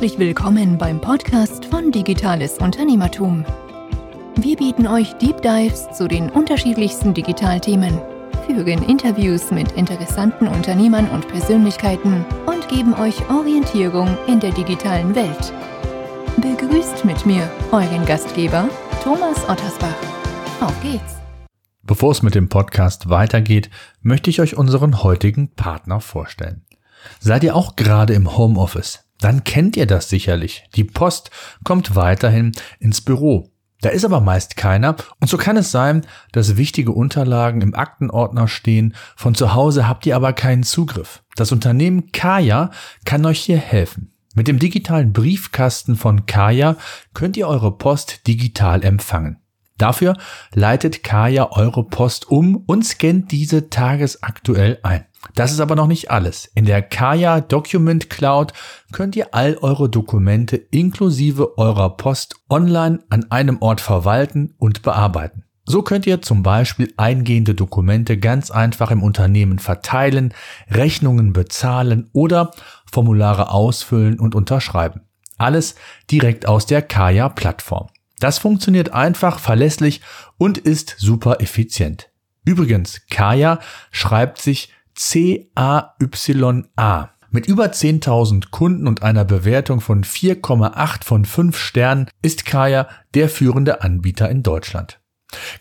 Herzlich willkommen beim Podcast von Digitales Unternehmertum. Wir bieten euch Deep Dives zu den unterschiedlichsten Digitalthemen, führen Interviews mit interessanten Unternehmern und Persönlichkeiten und geben euch Orientierung in der digitalen Welt. Begrüßt mit mir euren Gastgeber Thomas Ottersbach. Auf geht's! Bevor es mit dem Podcast weitergeht, möchte ich euch unseren heutigen Partner vorstellen. Seid ihr auch gerade im Homeoffice? Dann kennt ihr das sicherlich. Die Post kommt weiterhin ins Büro. Da ist aber meist keiner und so kann es sein, dass wichtige Unterlagen im Aktenordner stehen, von zu Hause habt ihr aber keinen Zugriff. Das Unternehmen Kaya kann euch hier helfen. Mit dem digitalen Briefkasten von Kaya könnt ihr eure Post digital empfangen. Dafür leitet Kaya eure Post um und scannt diese tagesaktuell ein. Das ist aber noch nicht alles. In der Kaya Document Cloud könnt ihr all eure Dokumente inklusive eurer Post online an einem Ort verwalten und bearbeiten. So könnt ihr zum Beispiel eingehende Dokumente ganz einfach im Unternehmen verteilen, Rechnungen bezahlen oder Formulare ausfüllen und unterschreiben. Alles direkt aus der Kaya Plattform. Das funktioniert einfach, verlässlich und ist super effizient. Übrigens, Kaya schreibt sich C-A-Y-A. Mit über 10.000 Kunden und einer Bewertung von 4,8 von 5 Sternen ist Kaya der führende Anbieter in Deutschland.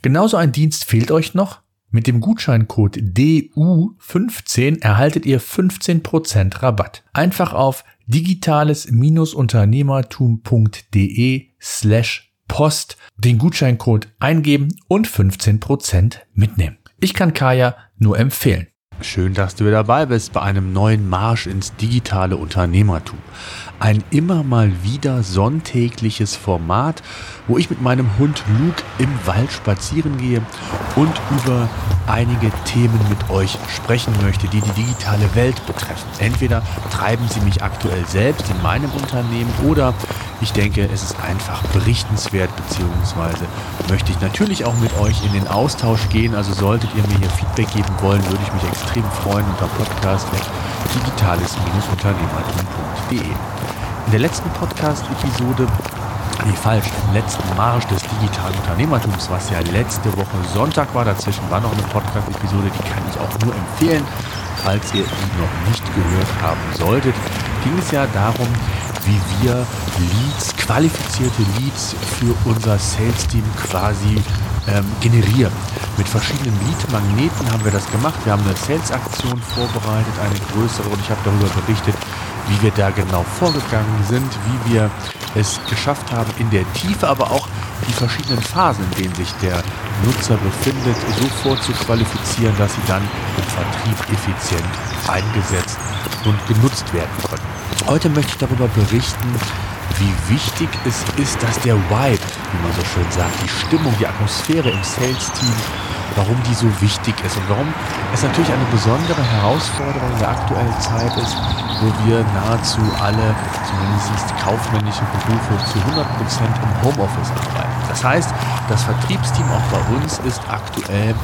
Genauso ein Dienst fehlt euch noch? Mit dem Gutscheincode DU15 erhaltet ihr 15% Rabatt. Einfach auf digitales-unternehmertum.de slash post den Gutscheincode eingeben und 15% mitnehmen. Ich kann Kaya nur empfehlen. Schön, dass du wieder dabei bist bei einem neuen Marsch ins digitale Unternehmertum. Ein immer mal wieder sonntägliches Format, wo ich mit meinem Hund Luke im Wald spazieren gehe und über einige Themen mit euch sprechen möchte, die die digitale Welt betreffen. Entweder treiben sie mich aktuell selbst in meinem Unternehmen oder ich denke, es ist einfach berichtenswert, beziehungsweise möchte ich natürlich auch mit euch in den Austausch gehen. Also solltet ihr mir hier Feedback geben wollen, würde ich mich extrem freuen unter podcast digitales-unternehmertum.de. In der letzten Podcast-Episode Nee, falsch. Im letzten Marsch des digitalen Unternehmertums, was ja letzte Woche Sonntag war, dazwischen war noch eine Podcast-Episode, die kann ich auch nur empfehlen, falls ihr die noch nicht gehört haben solltet, ging es ja darum, wie wir Leads, qualifizierte Leads für unser Sales-Team quasi ähm, generieren. Mit verschiedenen Lead-Magneten haben wir das gemacht. Wir haben eine Sales-Aktion vorbereitet, eine größere, und ich habe darüber berichtet, wie wir da genau vorgegangen sind, wie wir es geschafft haben, in der Tiefe, aber auch die verschiedenen Phasen, in denen sich der Nutzer befindet, so vorzuqualifizieren, dass sie dann im Vertrieb effizient eingesetzt und genutzt werden können. Heute möchte ich darüber berichten, wie wichtig es ist, dass der Vibe, wie man so schön sagt, die Stimmung, die Atmosphäre im Sales-Team, warum die so wichtig ist und warum es natürlich eine besondere Herausforderung der aktuellen Zeit ist, wo wir nahezu alle, zumindest kaufmännische Berufe, zu 100% im Homeoffice arbeiten. Das heißt, das Vertriebsteam auch bei uns ist aktuell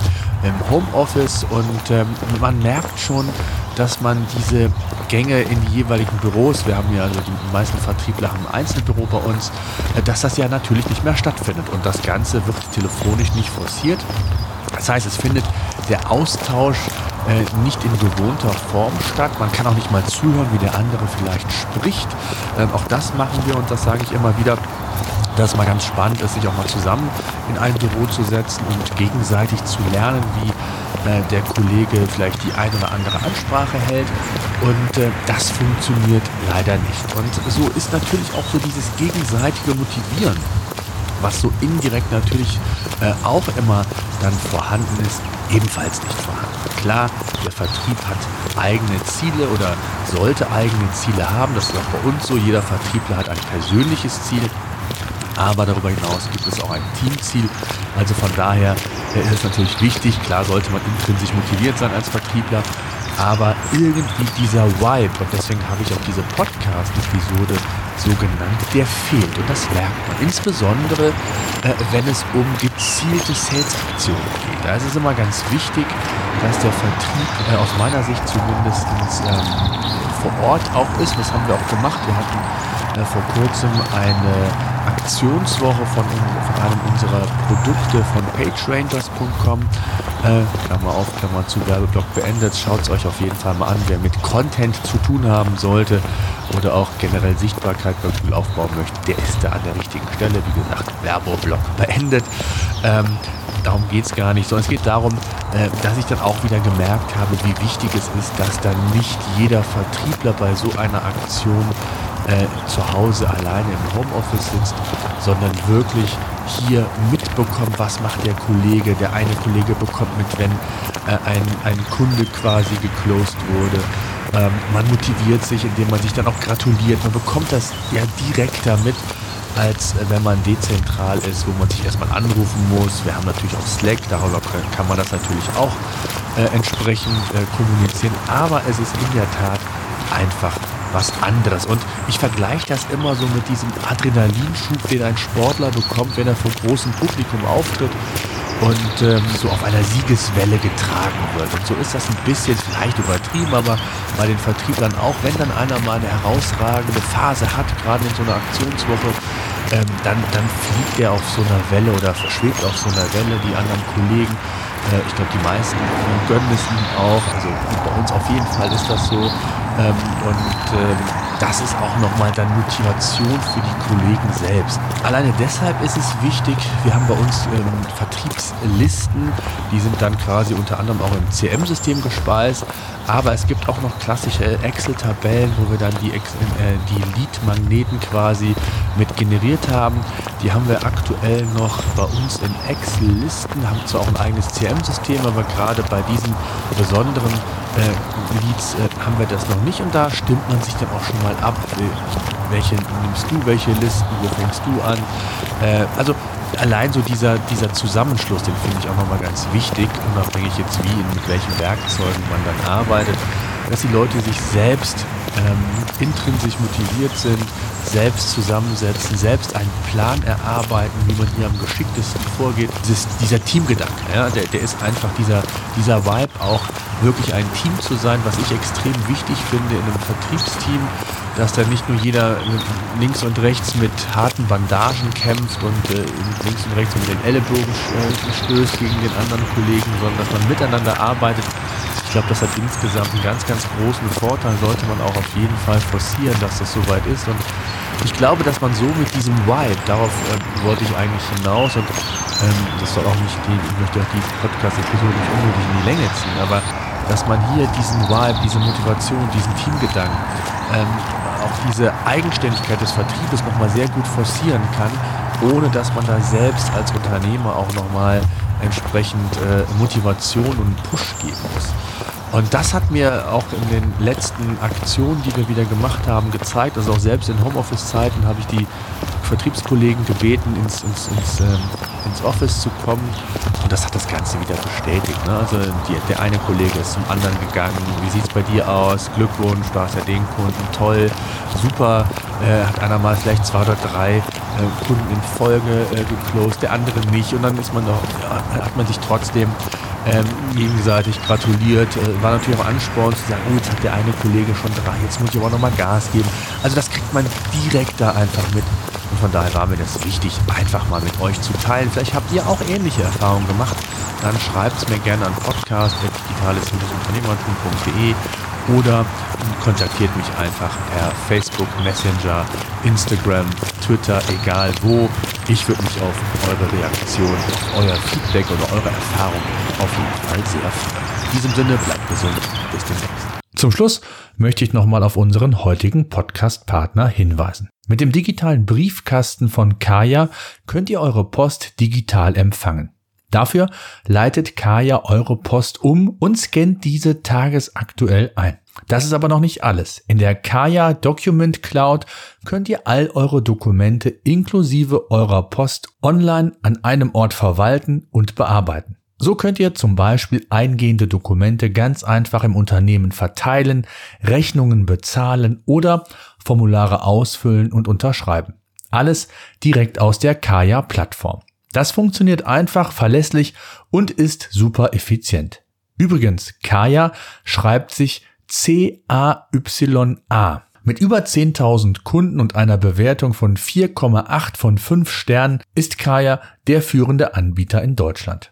im Homeoffice und ähm, man merkt schon, dass man diese Gänge in die jeweiligen Büros, wir haben ja also die meisten Vertriebler haben ein Einzelbüro bei uns, äh, dass das ja natürlich nicht mehr stattfindet und das Ganze wird telefonisch nicht forciert. Das heißt, es findet der Austausch äh, nicht in gewohnter Form statt. Man kann auch nicht mal zuhören, wie der andere vielleicht spricht. Ähm, auch das machen wir und das sage ich immer wieder dass es mal ganz spannend ist, sich auch mal zusammen in ein Büro zu setzen und gegenseitig zu lernen, wie äh, der Kollege vielleicht die ein oder andere Ansprache hält. Und äh, das funktioniert leider nicht. Und so ist natürlich auch so dieses gegenseitige Motivieren, was so indirekt natürlich äh, auch immer dann vorhanden ist, ebenfalls nicht vorhanden. Klar, der Vertrieb hat eigene Ziele oder sollte eigene Ziele haben. Das ist auch bei uns so. Jeder Vertriebler hat ein persönliches Ziel. Aber darüber hinaus gibt es auch ein Teamziel. Also von daher äh, ist es natürlich wichtig, klar sollte man intrinsisch motiviert sein als Vertriebler, aber irgendwie dieser Vibe, und deswegen habe ich auch diese Podcast-Episode so genannt, der fehlt. Und das merkt man. Insbesondere, äh, wenn es um gezielte Sales-Aktionen geht. Da ist es immer ganz wichtig, dass der Vertrieb äh, aus meiner Sicht zumindest ähm, vor Ort auch ist. Das haben wir auch gemacht. Wir hatten äh, vor kurzem eine Aktionswoche von, von einem unserer Produkte von pagerangers.com. Äh, Klammer auf, Klammer zu, Werbeblock beendet. Schaut es euch auf jeden Fall mal an, wer mit Content zu tun haben sollte oder auch generell Sichtbarkeit bei Google aufbauen möchte, der ist da an der richtigen Stelle. Wie gesagt, Werbeblock beendet. Ähm, darum geht es gar nicht, sondern es geht darum, äh, dass ich dann auch wieder gemerkt habe, wie wichtig es ist, dass dann nicht jeder Vertriebler bei so einer Aktion äh, zu Hause alleine im Homeoffice sitzt, sondern wirklich hier mitbekommt, was macht der Kollege. Der eine Kollege bekommt mit, wenn äh, ein, ein Kunde quasi geclosed wurde. Ähm, man motiviert sich, indem man sich dann auch gratuliert. Man bekommt das ja direkter mit als äh, wenn man dezentral ist, wo man sich erstmal anrufen muss. Wir haben natürlich auch Slack, darüber kann man das natürlich auch äh, entsprechend äh, kommunizieren. Aber es ist in der Tat einfach was anderes. Und ich vergleiche das immer so mit diesem Adrenalinschub, den ein Sportler bekommt, wenn er vor großem Publikum auftritt und ähm, so auf einer Siegeswelle getragen wird. Und so ist das ein bisschen vielleicht übertrieben, aber bei den Vertrieblern auch, wenn dann einer mal eine herausragende Phase hat, gerade in so einer Aktionswoche, ähm, dann, dann fliegt er auf so einer Welle oder verschwebt auf so einer Welle. Die anderen Kollegen, äh, ich glaube, die meisten gönnen es ihm auch. Also bei uns auf jeden Fall ist das so. Ähm, und ähm, das ist auch nochmal dann Motivation für die Kollegen selbst. Alleine deshalb ist es wichtig, wir haben bei uns ähm, Vertriebslisten, die sind dann quasi unter anderem auch im CM-System gespeist, aber es gibt auch noch klassische Excel-Tabellen, wo wir dann die, äh, die Lead-Magneten quasi mit generiert haben. Die haben wir aktuell noch bei uns in Excel-Listen, haben zwar auch ein eigenes CM-System, aber gerade bei diesen besonderen äh, Leads äh, haben wir das noch nicht und da stimmt man sich dann auch schon mal ab. Welche nimmst du, welche Listen, wo fängst du an? Äh, also allein so dieser, dieser Zusammenschluss, den finde ich auch nochmal ganz wichtig, unabhängig jetzt wie, mit welchen Werkzeugen man dann arbeitet, dass die Leute sich selbst ähm, intrinsisch motiviert sind, selbst zusammensetzen, selbst einen Plan erarbeiten, wie man hier am geschicktesten vorgeht. Dieses, dieser Teamgedanke, ja, der, der ist einfach dieser, dieser Vibe auch wirklich ein Team zu sein, was ich extrem wichtig finde in einem Vertriebsteam, dass da nicht nur jeder links und rechts mit harten Bandagen kämpft und äh, links und rechts mit den Ellenbogen äh, stößt gegen den anderen Kollegen, sondern dass man miteinander arbeitet. Ich glaube, das hat insgesamt einen ganz, ganz großen Vorteil, sollte man auch auf jeden Fall forcieren, dass das soweit ist. Und ich glaube, dass man so mit diesem Vibe, darauf äh, wollte ich eigentlich hinaus und ähm, das soll auch nicht, die, ich möchte auch die Podcast-Episode nicht unnötig in die Länge ziehen, aber dass man hier diesen Vibe, diese Motivation, diesen Teamgedanken, ähm, diese Eigenständigkeit des Vertriebes nochmal sehr gut forcieren kann, ohne dass man da selbst als Unternehmer auch nochmal entsprechend äh, Motivation und Push geben muss. Und das hat mir auch in den letzten Aktionen, die wir wieder gemacht haben, gezeigt. Also auch selbst in Homeoffice-Zeiten habe ich die Vertriebskollegen gebeten, ins, ins, ins, ähm, ins Office zu kommen. Und das hat das Ganze wieder bestätigt. Ne? Also die, der eine Kollege ist zum anderen gegangen. Wie sieht es bei dir aus? Glückwunsch, du hast ja den Kunden. Toll, super. Äh, hat einer mal vielleicht zwei oder drei äh, Kunden in Folge äh, geclosed, der andere nicht. Und dann ist man doch, ja, hat man sich trotzdem ähm, gegenseitig gratuliert. Äh, war natürlich auch Ansporn zu sagen, oh, jetzt hat der eine Kollege schon drei, jetzt muss ich aber nochmal Gas geben. Also das kriegt man direkt da einfach mit. Und von daher war mir das wichtig, einfach mal mit euch zu teilen. Vielleicht habt ihr auch ähnliche Erfahrungen gemacht. Dann schreibt es mir gerne an podcast.digitales-unternehmertum.de oder kontaktiert mich einfach per Facebook, Messenger, Instagram, Twitter, egal wo. Ich würde mich auf eure Reaktion, auf euer Feedback oder eure Erfahrung auf jeden Fall sehr freuen. In diesem Sinne, bleibt gesund. Bis demnächst. Zum Schluss möchte ich nochmal auf unseren heutigen Podcast-Partner hinweisen. Mit dem digitalen Briefkasten von Kaya könnt ihr eure Post digital empfangen. Dafür leitet Kaya eure Post um und scannt diese tagesaktuell ein. Das ist aber noch nicht alles. In der Kaya Document Cloud könnt ihr all eure Dokumente inklusive eurer Post online an einem Ort verwalten und bearbeiten. So könnt ihr zum Beispiel eingehende Dokumente ganz einfach im Unternehmen verteilen, Rechnungen bezahlen oder Formulare ausfüllen und unterschreiben. Alles direkt aus der Kaya Plattform. Das funktioniert einfach, verlässlich und ist super effizient. Übrigens, Kaya schreibt sich C-A-Y-A. Mit über 10.000 Kunden und einer Bewertung von 4,8 von 5 Sternen ist Kaya der führende Anbieter in Deutschland.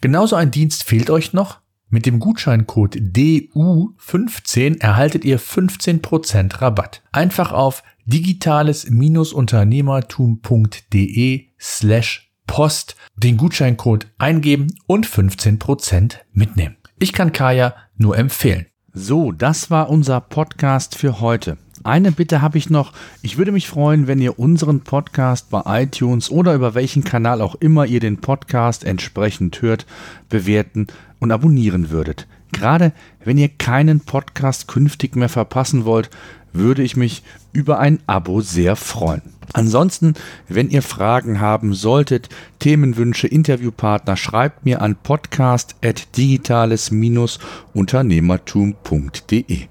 Genauso ein Dienst fehlt euch noch? Mit dem Gutscheincode DU15 erhaltet ihr 15% Rabatt. Einfach auf digitales-unternehmertum.de slash Post den Gutscheincode eingeben und 15% mitnehmen. Ich kann Kaya nur empfehlen. So, das war unser Podcast für heute. Eine Bitte habe ich noch. Ich würde mich freuen, wenn ihr unseren Podcast bei iTunes oder über welchen Kanal auch immer ihr den Podcast entsprechend hört, bewerten und abonnieren würdet. Gerade wenn ihr keinen Podcast künftig mehr verpassen wollt, würde ich mich über ein Abo sehr freuen. Ansonsten, wenn ihr Fragen haben solltet, Themenwünsche, Interviewpartner, schreibt mir an podcast.digitales-unternehmertum.de.